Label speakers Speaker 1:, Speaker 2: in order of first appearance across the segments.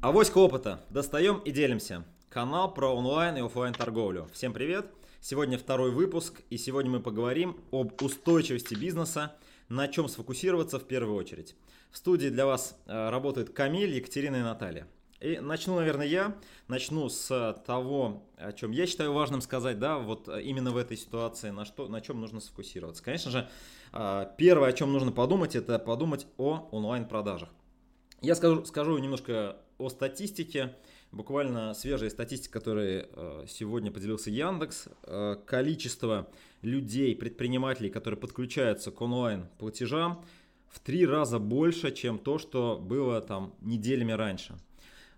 Speaker 1: Авоська опыта. Достаем и делимся. Канал про онлайн и офлайн торговлю. Всем привет! Сегодня второй выпуск, и сегодня мы поговорим об устойчивости бизнеса, на чем сфокусироваться в первую очередь. В студии для вас э, работают Камиль, Екатерина и Наталья. И начну, наверное, я. Начну с того, о чем я считаю важным сказать, да, вот именно в этой ситуации, на, что, на чем нужно сфокусироваться. Конечно же, э, первое, о чем нужно подумать, это подумать о онлайн-продажах. Я скажу, скажу немножко о статистике. Буквально свежая статистика, которой э, сегодня поделился Яндекс. Э, количество людей, предпринимателей, которые подключаются к онлайн-платежам, в три раза больше, чем то, что было там неделями раньше.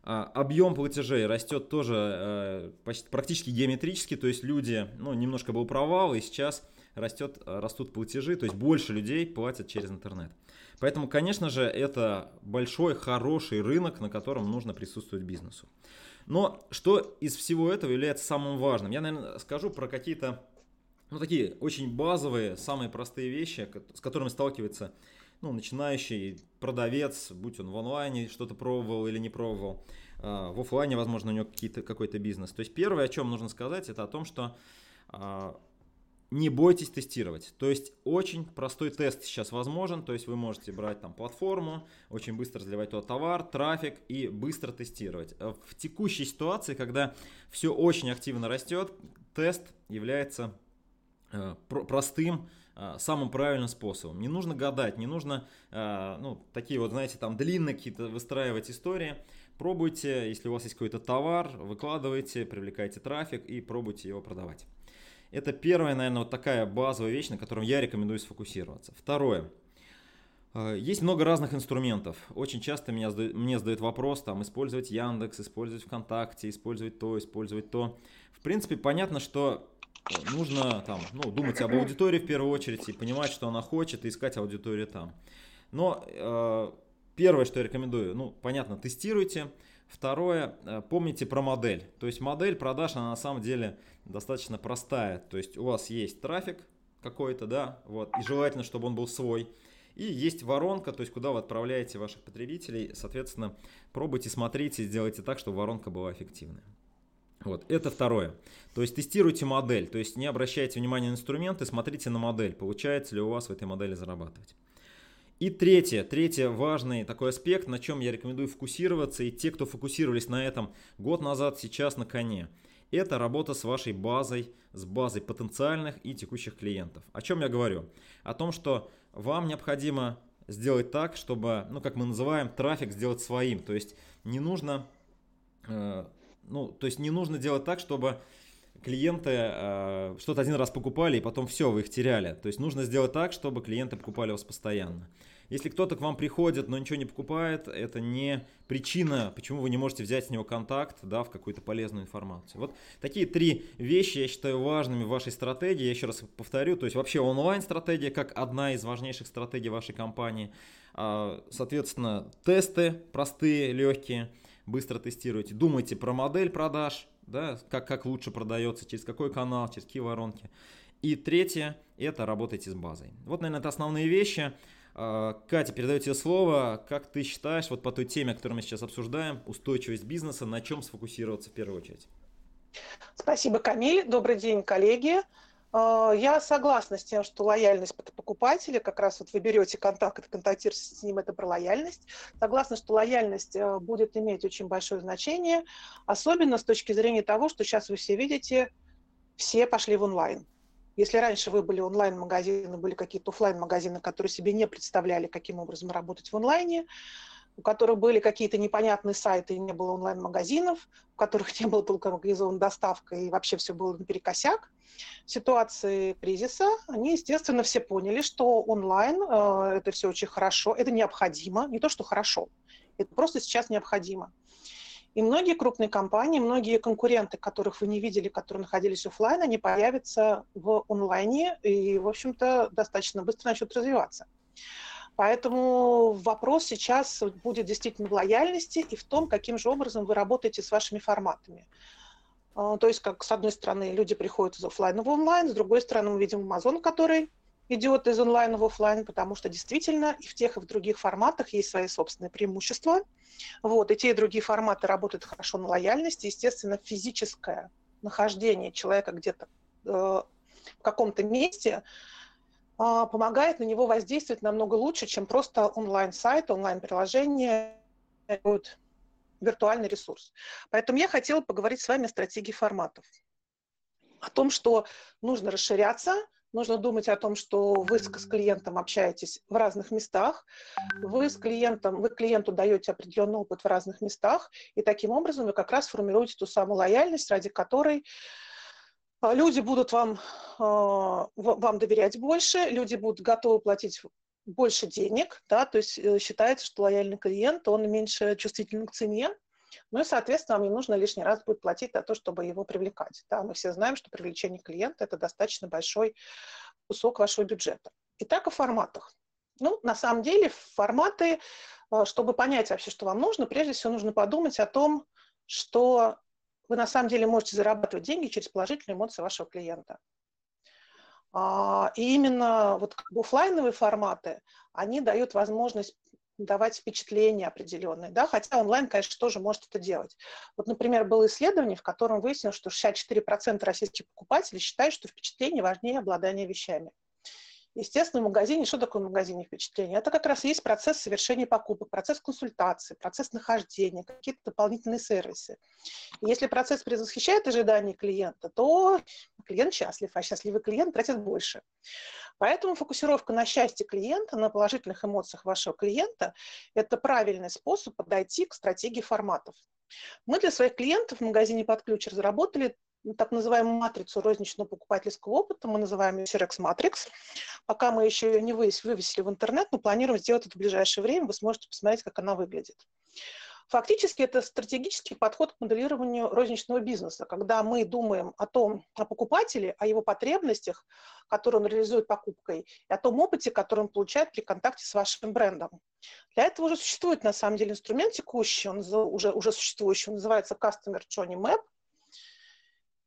Speaker 1: А, объем платежей растет тоже э, почти, практически геометрически, то есть люди, ну, немножко был провал, и сейчас растет, растут платежи, то есть больше людей платят через интернет. Поэтому, конечно же, это большой, хороший рынок, на котором нужно присутствовать бизнесу. Но что из всего этого является самым важным? Я, наверное, скажу про какие-то, ну, такие очень базовые, самые простые вещи, с которыми сталкивается ну, начинающий продавец, будь он в онлайне что-то пробовал или не пробовал, а, в офлайне, возможно, у него какой-то бизнес. То есть первое, о чем нужно сказать, это о том, что а, не бойтесь тестировать. То есть очень простой тест сейчас возможен. То есть вы можете брать там платформу, очень быстро заливать туда товар, трафик и быстро тестировать. Э, в текущей ситуации, когда все очень активно растет, тест является э, простым, э, самым правильным способом. Не нужно гадать, не нужно ну, такие вот, знаете, там длинные какие-то выстраивать истории. Пробуйте, если у вас есть какой-то товар, выкладывайте, привлекайте трафик и пробуйте его продавать. Это первая, наверное, вот такая базовая вещь, на котором я рекомендую сфокусироваться. Второе. Э, есть много разных инструментов. Очень часто меня, мне задают вопрос, там, использовать Яндекс, использовать ВКонтакте, использовать то, использовать то. В принципе, понятно, что э, нужно там, ну, думать об аудитории в первую очередь и понимать, что она хочет, и искать аудиторию там. Но э, первое, что я рекомендую, ну, понятно, тестируйте. Второе, э, помните про модель. То есть модель продаж, она на самом деле достаточно простая. То есть у вас есть трафик какой-то, да, вот, и желательно, чтобы он был свой. И есть воронка, то есть куда вы отправляете ваших потребителей. Соответственно, пробуйте, смотрите, сделайте так, чтобы воронка была эффективная. Вот, это второе. То есть тестируйте модель, то есть не обращайте внимания на инструменты, смотрите на модель, получается ли у вас в этой модели зарабатывать. И третье, третий важный такой аспект, на чем я рекомендую фокусироваться, и те, кто фокусировались на этом год назад, сейчас на коне, это работа с вашей базой, с базой потенциальных и текущих клиентов. О чем я говорю? О том, что вам необходимо сделать так, чтобы, ну, как мы называем, трафик сделать своим. То есть не нужно, э, ну, то есть не нужно делать так, чтобы клиенты э, что-то один раз покупали и потом все, вы их теряли. То есть нужно сделать так, чтобы клиенты покупали вас постоянно. Если кто-то к вам приходит, но ничего не покупает, это не причина, почему вы не можете взять с него контакт, да, в какую-то полезную информацию. Вот такие три вещи я считаю важными в вашей стратегии. Я еще раз повторю, то есть вообще онлайн-стратегия как одна из важнейших стратегий вашей компании. А, соответственно, тесты простые, легкие, быстро тестируйте. Думайте про модель продаж, да, как, как лучше продается, через какой канал, через какие воронки. И третье, это работайте с базой. Вот, наверное, это основные вещи. А, Катя, передаю тебе слово. Как ты считаешь, вот по той теме, которую мы сейчас обсуждаем, устойчивость бизнеса, на чем сфокусироваться в первую очередь?
Speaker 2: Спасибо, Камиль. Добрый день, коллеги. А, я согласна с тем, что лояльность покупателя, как раз вот вы берете контакт, контактируете с ним, это про лояльность. Согласна, что лояльность э, будет иметь очень большое значение, особенно с точки зрения того, что сейчас вы все видите, все пошли в онлайн. Если раньше вы были онлайн-магазины, были какие-то офлайн магазины которые себе не представляли, каким образом работать в онлайне, у которых были какие-то непонятные сайты не было онлайн-магазинов, у которых не было только организована доставка и вообще все было наперекосяк, в ситуации кризиса они, естественно, все поняли, что онлайн э, это все очень хорошо, это необходимо, не то, что хорошо, это просто сейчас необходимо. И многие крупные компании, многие конкуренты, которых вы не видели, которые находились офлайн, они появятся в онлайне и, в общем-то, достаточно быстро начнут развиваться. Поэтому вопрос сейчас будет действительно в лояльности и в том, каким же образом вы работаете с вашими форматами. А, то есть, как с одной стороны, люди приходят из офлайна в онлайн, с другой стороны, мы видим Amazon, который идет из онлайн в офлайн, потому что действительно и в тех, и в других форматах есть свои собственные преимущества. Вот, и те, и другие форматы работают хорошо на лояльности. Естественно, физическое нахождение человека где-то э, в каком-то месте э, помогает на него воздействовать намного лучше, чем просто онлайн-сайт, онлайн-приложение, вот, виртуальный ресурс. Поэтому я хотела поговорить с вами о стратегии форматов. О том, что нужно расширяться, нужно думать о том, что вы с клиентом общаетесь в разных местах, вы с клиентом, вы клиенту даете определенный опыт в разных местах, и таким образом вы как раз формируете ту самую лояльность, ради которой а, люди будут вам, а, вам доверять больше, люди будут готовы платить больше денег, да, то есть э, считается, что лояльный клиент, он меньше чувствителен к цене, ну и, соответственно, вам не нужно лишний раз будет платить за то, чтобы его привлекать. Да? Мы все знаем, что привлечение клиента – это достаточно большой кусок вашего бюджета. Итак, о форматах. Ну, на самом деле, форматы, э, чтобы понять вообще, что вам нужно, прежде всего нужно подумать о том, что вы на самом деле можете зарабатывать деньги через положительные эмоции вашего клиента. А, и именно вот офлайновые форматы, они дают возможность давать впечатление определенное, да, хотя онлайн, конечно, тоже может это делать. Вот, например, было исследование, в котором выяснилось, что 64% российских покупателей считают, что впечатление важнее обладания вещами. Естественно, в магазине, что такое в магазине впечатление? Это как раз есть процесс совершения покупок, процесс консультации, процесс нахождения, какие-то дополнительные сервисы. И если процесс предвосхищает ожидания клиента, то клиент счастлив, а счастливый клиент тратит больше. Поэтому фокусировка на счастье клиента, на положительных эмоциях вашего клиента – это правильный способ подойти к стратегии форматов. Мы для своих клиентов в магазине «Под ключ» разработали так называемую матрицу розничного покупательского опыта, мы называем ее Cerex Matrix. Пока мы еще ее не вывесили в интернет, но планируем сделать это в ближайшее время, вы сможете посмотреть, как она выглядит. Фактически это стратегический подход к моделированию розничного бизнеса, когда мы думаем о том, о покупателе, о его потребностях, которые он реализует покупкой, и о том опыте, который он получает при контакте с вашим брендом. Для этого уже существует на самом деле инструмент текущий, он уже, уже существующий, он называется Customer Journey Map,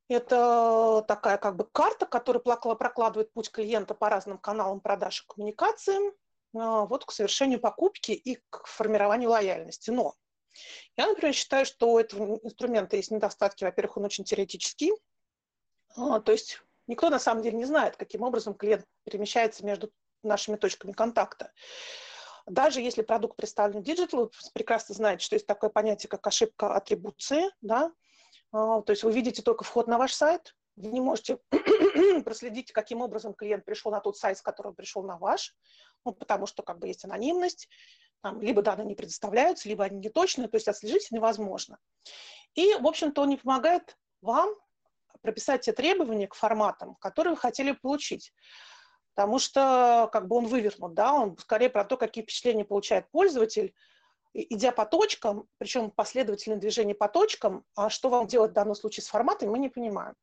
Speaker 2: это такая как бы карта, которая прокладывает путь клиента по разным каналам продаж и коммуникациям а, вот к совершению покупки и к формированию лояльности. Но я, например, считаю, что у этого инструмента есть недостатки. Во-первых, он очень теоретический. А, то есть никто на самом деле не знает, каким образом клиент перемещается между нашими точками контакта. Даже если продукт представлен в digital, прекрасно знаете, что есть такое понятие, как ошибка атрибуции, да, то есть вы видите только вход на ваш сайт, вы не можете проследить, каким образом клиент пришел на тот сайт, с которого пришел на ваш, ну, потому что как бы есть анонимность, там, либо данные не предоставляются, либо они не точные, то есть отслежить невозможно. И, в общем-то, он не помогает вам прописать те требования к форматам, которые вы хотели получить. Потому что как бы он вывернут, да, он скорее про то, какие впечатления получает пользователь, идя по точкам, причем последовательное движение по точкам, а что вам делать в данном случае с форматами, мы не понимаем.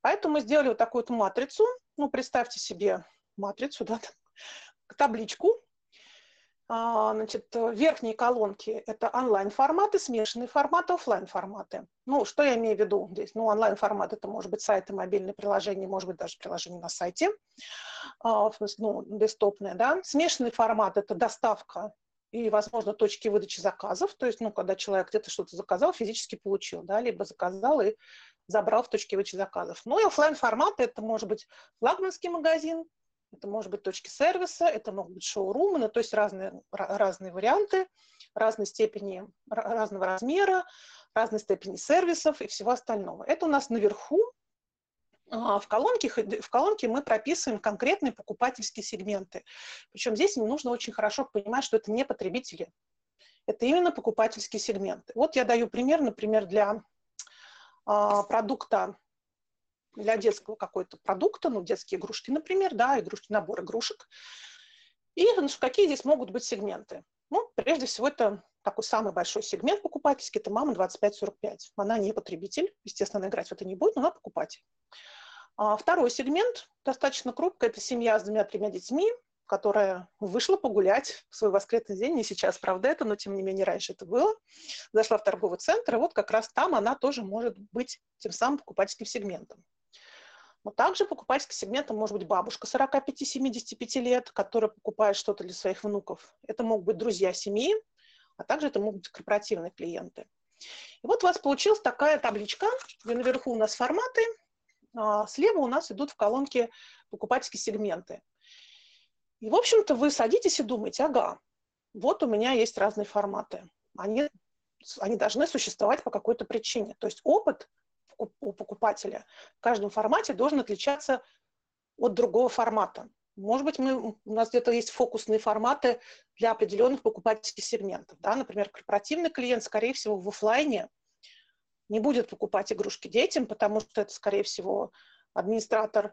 Speaker 2: Поэтому мы сделали вот такую вот матрицу. Ну, представьте себе матрицу, да, табличку. А, значит, верхние колонки – это онлайн-форматы, смешанные форматы, офлайн форматы Ну, что я имею в виду здесь? Ну, онлайн-формат – это может быть сайты, мобильные приложения, может быть даже приложение на сайте, а, ну, десктопное, да. Смешанный формат – это доставка и, возможно, точки выдачи заказов, то есть, ну, когда человек где-то что-то заказал, физически получил, да, либо заказал и забрал в точке выдачи заказов. Ну и офлайн формат это может быть флагманский магазин, это может быть точки сервиса, это могут быть шоурумы, ну, то есть разные, разные варианты, разной степени, разного размера, разной степени сервисов и всего остального. Это у нас наверху в колонке, в колонке мы прописываем конкретные покупательские сегменты. Причем здесь нужно очень хорошо понимать, что это не потребители, это именно покупательские сегменты. Вот я даю пример, например, для а, продукта, для детского какой-то продукта, ну, детские игрушки, например, да, игрушки, набор игрушек. И ну, какие здесь могут быть сегменты? Ну, прежде всего, это такой самый большой сегмент покупательский, это мама 25-45. Она не потребитель, естественно, она играть в это не будет, но она покупатель. А второй сегмент, достаточно крупный, это семья с двумя-тремя детьми, которая вышла погулять в свой воскресный день, не сейчас, правда, это, но тем не менее раньше это было, зашла в торговый центр, и вот как раз там она тоже может быть тем самым покупательским сегментом. Но также покупательским сегментом может быть бабушка 45-75 лет, которая покупает что-то для своих внуков. Это могут быть друзья семьи, а также это могут быть корпоративные клиенты. И вот у вас получилась такая табличка, где наверху у нас форматы, слева у нас идут в колонке покупательские сегменты. И, в общем-то, вы садитесь и думаете, ага, вот у меня есть разные форматы. Они, они должны существовать по какой-то причине. То есть опыт у покупателя в каждом формате должен отличаться от другого формата. Может быть, мы, у нас где-то есть фокусные форматы для определенных покупательских сегментов. Да? Например, корпоративный клиент, скорее всего, в офлайне не будет покупать игрушки детям, потому что это, скорее всего, администратор,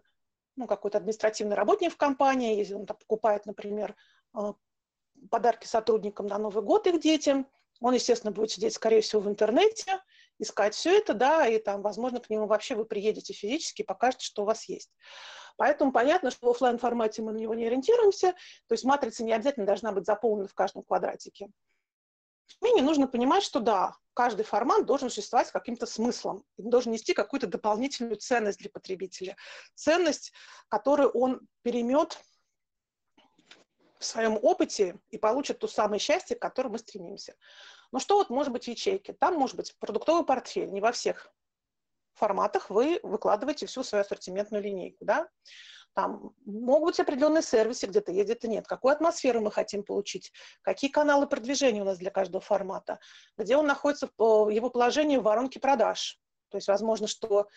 Speaker 2: ну, какой-то административный работник в компании, если он там покупает, например, э, подарки сотрудникам на Новый год их детям, он, естественно, будет сидеть, скорее всего, в интернете, искать все это, да, и там, возможно, к нему вообще вы приедете физически и покажете, что у вас есть. Поэтому понятно, что в офлайн формате мы на него не ориентируемся, то есть матрица не обязательно должна быть заполнена в каждом квадратике. Мне нужно понимать, что да, каждый формат должен существовать с каким-то смыслом, должен нести какую-то дополнительную ценность для потребителя. Ценность, которую он перемет в своем опыте и получит то самое счастье, к которому мы стремимся. Но что вот может быть в ячейке? Там может быть продуктовый портфель, не во всех форматах вы выкладываете всю свою ассортиментную линейку, да? Там могут быть определенные сервисы, где-то где-то нет. Какую атмосферу мы хотим получить? Какие каналы продвижения у нас для каждого формата? Где он находится, в его положении в воронке продаж? То есть, возможно, что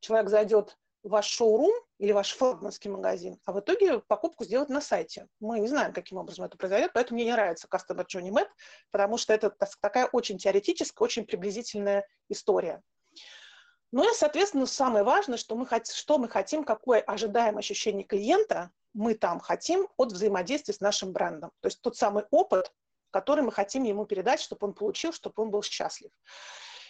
Speaker 2: человек зайдет в ваш шоурум или ваш флагманский магазин, а в итоге покупку сделать на сайте. Мы не знаем, каким образом это произойдет, поэтому мне не нравится Customer Journey Map, потому что это такая очень теоретическая, очень приблизительная история. Ну и, соответственно, самое важное, что мы, что мы хотим, какое ожидаемое ощущение клиента мы там хотим от взаимодействия с нашим брендом. То есть тот самый опыт, который мы хотим ему передать, чтобы он получил, чтобы он был счастлив.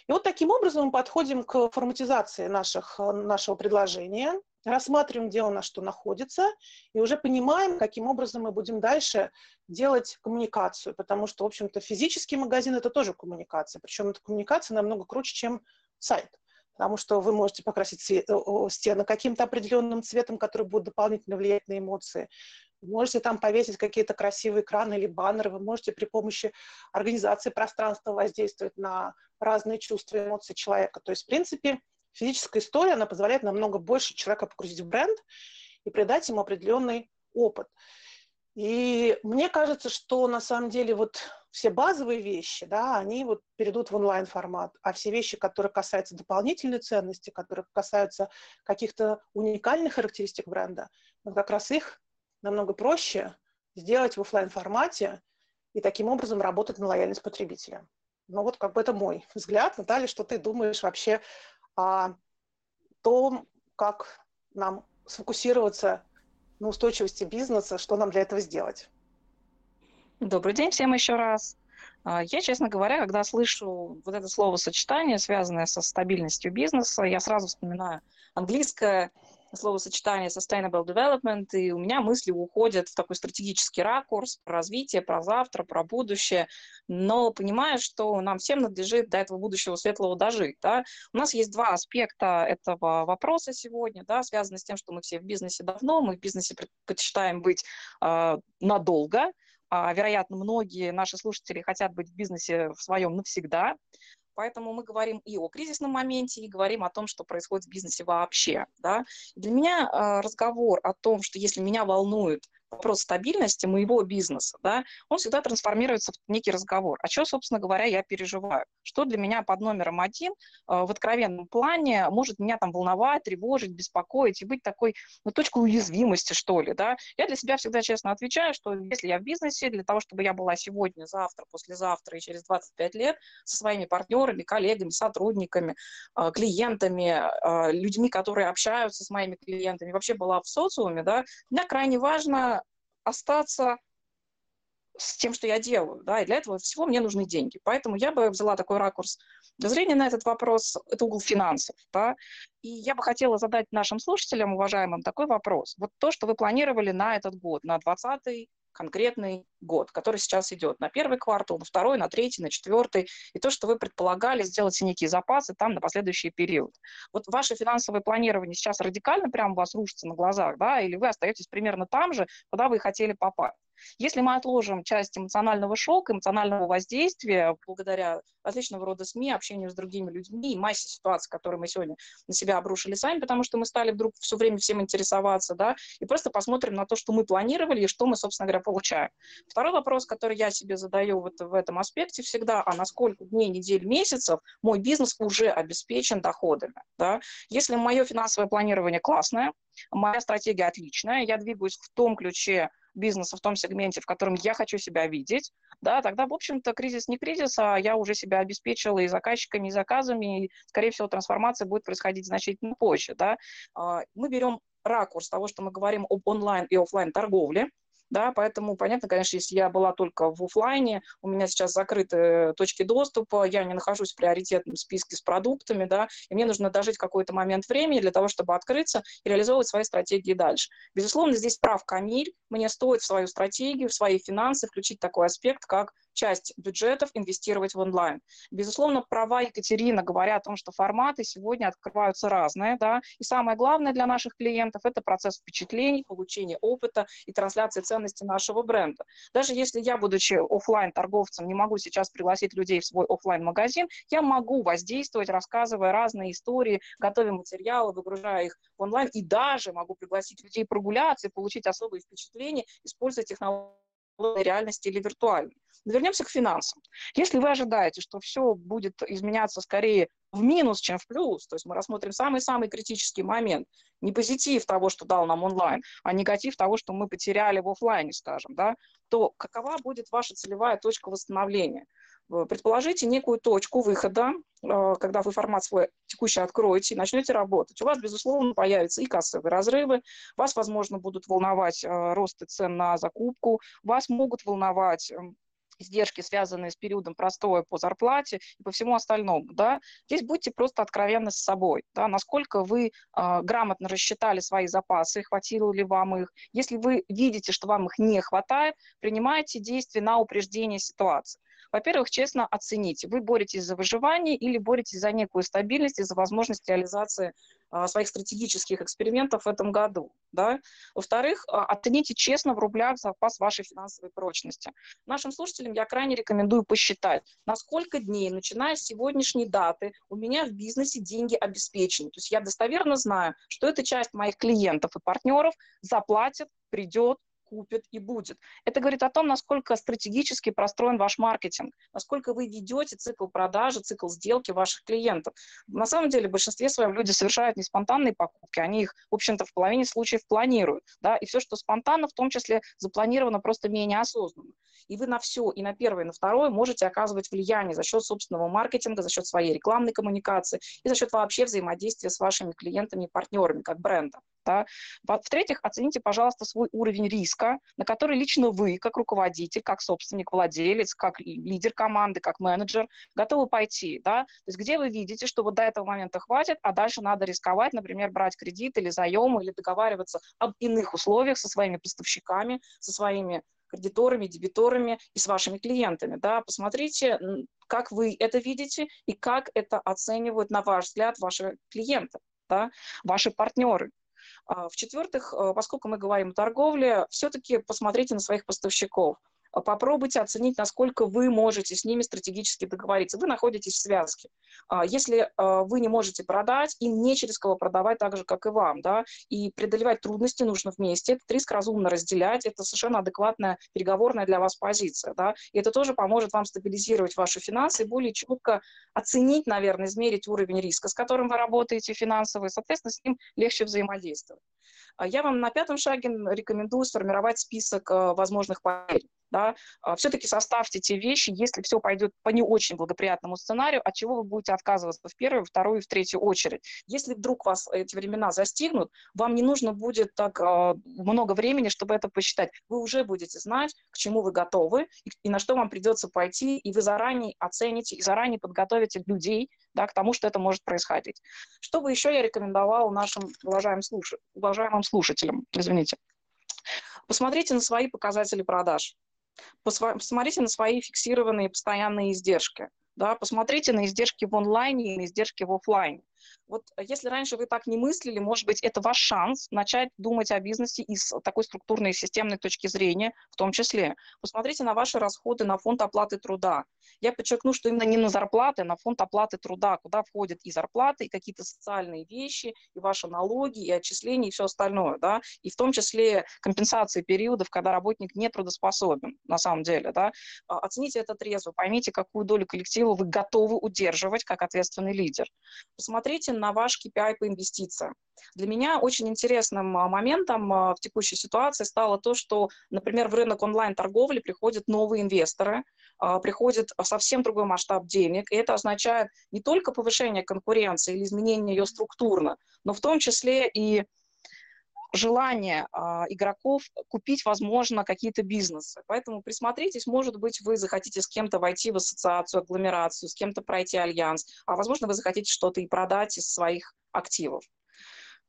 Speaker 2: И вот таким образом мы подходим к форматизации наших, нашего предложения, рассматриваем, где у нас что находится, и уже понимаем, каким образом мы будем дальше делать коммуникацию, потому что, в общем-то, физический магазин – это тоже коммуникация, причем эта коммуникация намного круче, чем сайт потому что вы можете покрасить цвет, стены каким-то определенным цветом, который будет дополнительно влиять на эмоции. Вы можете там повесить какие-то красивые экраны или баннеры, вы можете при помощи организации пространства воздействовать на разные чувства и эмоции человека. То есть, в принципе, физическая история, она позволяет намного больше человека погрузить в бренд и придать ему определенный опыт. И мне кажется, что на самом деле вот все базовые вещи, да, они вот перейдут в онлайн-формат, а все вещи, которые касаются дополнительной ценности, которые касаются каких-то уникальных характеристик бренда, вот как раз их намного проще сделать в офлайн формате и таким образом работать на лояльность потребителя. Ну вот как бы это мой взгляд. Наталья, что ты думаешь вообще о том, как нам сфокусироваться на устойчивости бизнеса, что нам для этого сделать.
Speaker 3: Добрый день всем еще раз. А, я, честно говоря, когда слышу вот это словосочетание, связанное со стабильностью бизнеса, я сразу вспоминаю английское словосочетание sustainable development, и у меня мысли уходят в такой стратегический ракурс про развитие, про завтра, про будущее, но понимаю, что нам всем надлежит до этого будущего светлого дожить. Да? У нас есть два аспекта этого вопроса сегодня, да, связанные с тем, что мы все в бизнесе давно, мы в бизнесе предпочитаем быть э, надолго, вероятно, многие наши слушатели хотят быть в бизнесе в своем навсегда. Поэтому мы говорим и о кризисном моменте, и говорим о том, что происходит в бизнесе вообще. Да? Для меня э, разговор о том, что если меня волнует вопрос стабильности моего бизнеса, да, он всегда трансформируется в некий разговор. А что, собственно говоря, я переживаю? Что для меня под номером один э, в откровенном плане может меня там волновать, тревожить, беспокоить и быть такой ну, точкой уязвимости, что ли, да? Я для себя всегда честно отвечаю, что если я в бизнесе, для того, чтобы я была сегодня, завтра, послезавтра и через 25 лет со своими партнерами, коллегами, сотрудниками, э, клиентами, э, людьми, которые общаются с моими клиентами, вообще была в социуме, да, мне крайне важно остаться с тем, что я делаю, да, и для этого всего мне нужны деньги. Поэтому я бы взяла такой ракурс зрения на этот вопрос, это угол финансов, да, и я бы хотела задать нашим слушателям, уважаемым, такой вопрос. Вот то, что вы планировали на этот год, на 20 конкретный год, который сейчас идет на первый квартал, на второй, на третий, на четвертый, и то, что вы предполагали сделать некие запасы там на последующий период. Вот ваше финансовое планирование сейчас радикально прямо у вас рушится на глазах, да, или вы остаетесь примерно там же, куда вы хотели попасть. Если мы отложим часть эмоционального шока, эмоционального воздействия, благодаря различного рода СМИ, общению с другими людьми и массе ситуаций, которые мы сегодня на себя обрушили сами, потому что мы стали вдруг все время всем интересоваться, да, и просто посмотрим на то, что мы планировали и что мы, собственно говоря, получаем. Второй вопрос, который я себе задаю вот в этом аспекте всегда, а на сколько дней, недель, месяцев мой бизнес уже обеспечен доходами, да? Если мое финансовое планирование классное, моя стратегия отличная, я двигаюсь в том ключе, бизнеса в том сегменте, в котором я хочу себя видеть, да, тогда, в общем-то, кризис не кризис, а я уже себя обеспечила и заказчиками, и заказами, и, скорее всего, трансформация будет происходить значительно позже, да. А, мы берем ракурс того, что мы говорим об онлайн и офлайн торговле, да, поэтому понятно, конечно, если я была только в офлайне, у меня сейчас закрыты точки доступа, я не нахожусь в приоритетном списке с продуктами, да, и мне нужно дожить какой-то момент времени для того, чтобы открыться и реализовывать свои стратегии дальше. Безусловно, здесь прав Камиль, мне стоит в свою стратегию, в свои финансы включить такой аспект, как часть бюджетов инвестировать в онлайн. Безусловно, права Екатерина говорят о том, что форматы сегодня открываются разные, да, и самое главное для наших клиентов – это процесс впечатлений, получения опыта и трансляции ценности нашего бренда. Даже если я, будучи офлайн торговцем не могу сейчас пригласить людей в свой офлайн магазин я могу воздействовать, рассказывая разные истории, готовя материалы, выгружая их в онлайн, и даже могу пригласить людей прогуляться и получить особые впечатления, используя технологии реальности или виртуальной. Вернемся к финансам. Если вы ожидаете, что все будет изменяться скорее в минус, чем в плюс, то есть мы рассмотрим самый-самый критический момент, не позитив того, что дал нам онлайн, а негатив того, что мы потеряли в офлайне, скажем, да, то какова будет ваша целевая точка восстановления? Э, предположите некую точку выхода, э, когда вы формат свой текущий откроете и начнете работать. У вас, безусловно, появятся и кассовые разрывы, вас, возможно, будут волновать э, росты цен на закупку, вас могут волновать эм, издержки, связанные с периодом простоя по зарплате и по всему остальному, да, здесь будьте просто откровенны с собой, да, насколько вы э, грамотно рассчитали свои запасы, хватило ли вам их. Если вы видите, что вам их не хватает, принимайте действия на упреждение ситуации. Во-первых, честно оцените, вы боретесь за выживание или боретесь за некую стабильность и за возможность реализации а, своих стратегических экспериментов в этом году. Да? Во-вторых, а, оцените честно в рублях запас вашей финансовой прочности. Нашим слушателям я крайне рекомендую посчитать, на сколько дней, начиная с сегодняшней даты, у меня в бизнесе деньги обеспечены. То есть я достоверно знаю, что эта часть моих клиентов и партнеров заплатит, придет, купит и будет. Это говорит о том, насколько стратегически простроен ваш маркетинг, насколько вы ведете цикл продажи, цикл сделки ваших клиентов. На самом деле в большинстве своем люди совершают не спонтанные покупки, они их, в общем-то, в половине случаев планируют. Да? И все, что спонтанно, в том числе запланировано просто менее осознанно. И вы на все, и на первое, и на второе можете оказывать влияние за счет собственного маркетинга, за счет своей рекламной коммуникации и за счет вообще взаимодействия с вашими клиентами и партнерами как бренда. Да? В-третьих, оцените, пожалуйста, свой уровень риска, на который лично вы, как руководитель, как собственник, владелец, как лидер команды, как менеджер, готовы пойти. Да? То есть где вы видите, что вот до этого момента хватит, а дальше надо рисковать, например, брать кредит или заем, или договариваться об иных условиях со своими поставщиками, со своими кредиторами, дебиторами и с вашими клиентами. Да? Посмотрите, как вы это видите и как это оценивают, на ваш взгляд, ваши клиенты, да? ваши партнеры. А, в-четвертых, э, поскольку мы говорим о торговле, все-таки посмотрите на своих поставщиков. А, попробуйте оценить, насколько вы можете с ними стратегически договориться. Вы находитесь в связке. А, если вы не можете продать, им не через кого продавать так же, как и вам. Да? И преодолевать трудности нужно вместе. Этот риск разумно разделять. Это совершенно адекватная переговорная для вас позиция. Да? И это тоже поможет вам стабилизировать ваши финансы и более четко оценить, наверное, измерить уровень риска, с которым вы работаете финансово, и, соответственно, с ним легче взаимодействовать. А я вам на пятом шаге рекомендую сформировать список возможных потерь да, а, все-таки составьте те вещи, если все пойдет по не очень благоприятному сценарию, от чего вы будете отказываться в первую, вторую и в третью очередь. Если вдруг вас эти времена застигнут, вам не нужно будет так э, много времени, чтобы это посчитать. Вы уже будете знать, к чему вы готовы и на что вам придется пойти, и вы заранее оцените и заранее подготовите людей да, к тому, что это может происходить. Что бы еще я рекомендовала нашим уважаемым, слуш... уважаемым слушателям? Извините. Посмотрите на свои показатели продаж. Посмотрите на свои фиксированные постоянные издержки. Да, посмотрите на издержки в онлайне и на издержки в офлайне. Вот э, если раньше вы так не мыслили, может быть, это ваш шанс начать думать о бизнесе из такой структурной и системной точки зрения, в том числе. Посмотрите на ваши расходы на фонд оплаты труда. Я подчеркну, что именно не на зарплаты, а на фонд оплаты труда, куда входят и зарплаты, и какие-то социальные вещи, и ваши налоги, и отчисления, и все остальное, да, и в том числе компенсации периодов, когда работник не трудоспособен, на самом деле, да. А, оцените это трезво, поймите, какую долю коллектива вы готовы удерживать как ответственный лидер. Посмотрите на ваш KPI по инвестициям. Для меня очень интересным а, моментом а, в текущей ситуации стало то, что, например, в рынок онлайн-торговли приходят новые инвесторы, а, приходит совсем другой масштаб денег, и это означает не только повышение конкуренции или изменение ее структурно, но в том числе и желание а, игроков купить, возможно, какие-то бизнесы. Поэтому присмотритесь, может быть, вы захотите с кем-то войти в ассоциацию, агломерацию, с кем-то пройти альянс, а возможно, вы захотите что-то и продать из своих активов.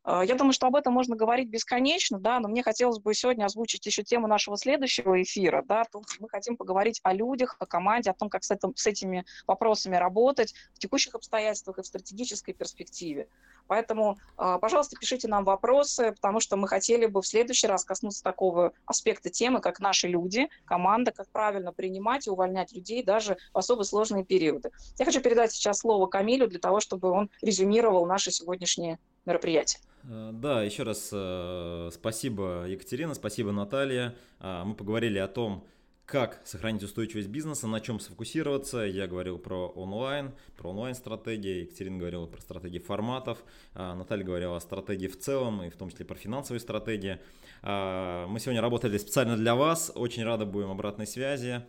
Speaker 3: А, я думаю, что об этом можно говорить бесконечно, да, но мне хотелось бы сегодня озвучить еще тему нашего следующего эфира. Да, Тут мы хотим поговорить о людях, о команде, о том, как с, этим, с этими вопросами работать в текущих обстоятельствах и в стратегической перспективе. Поэтому, а, пожалуйста, пишите нам вопросы, потому что мы хотели бы в следующий раз коснуться такого аспекта темы, как наши люди, команда, как правильно принимать и увольнять людей даже в особо сложные периоды. Я хочу передать сейчас слово Камилю для того, чтобы он резюмировал наши сегодняшние мероприятия.
Speaker 1: Э, да, еще раз э, спасибо, Екатерина, спасибо, Наталья. А, мы поговорили о том, как сохранить устойчивость бизнеса, на чем сфокусироваться. Я говорил про онлайн, про онлайн-стратегии, Екатерина говорила про стратегии форматов, а, Наталья говорила о стратегии в целом, и в том числе про финансовые стратегии. А, мы сегодня работали специально для вас, очень рады будем обратной связи.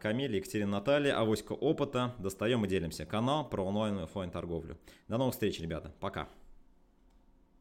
Speaker 1: Камиль, Екатерина, Наталья, авоська опыта, достаем и делимся. Канал про онлайн и офлайн торговлю. До новых встреч, ребята. Пока.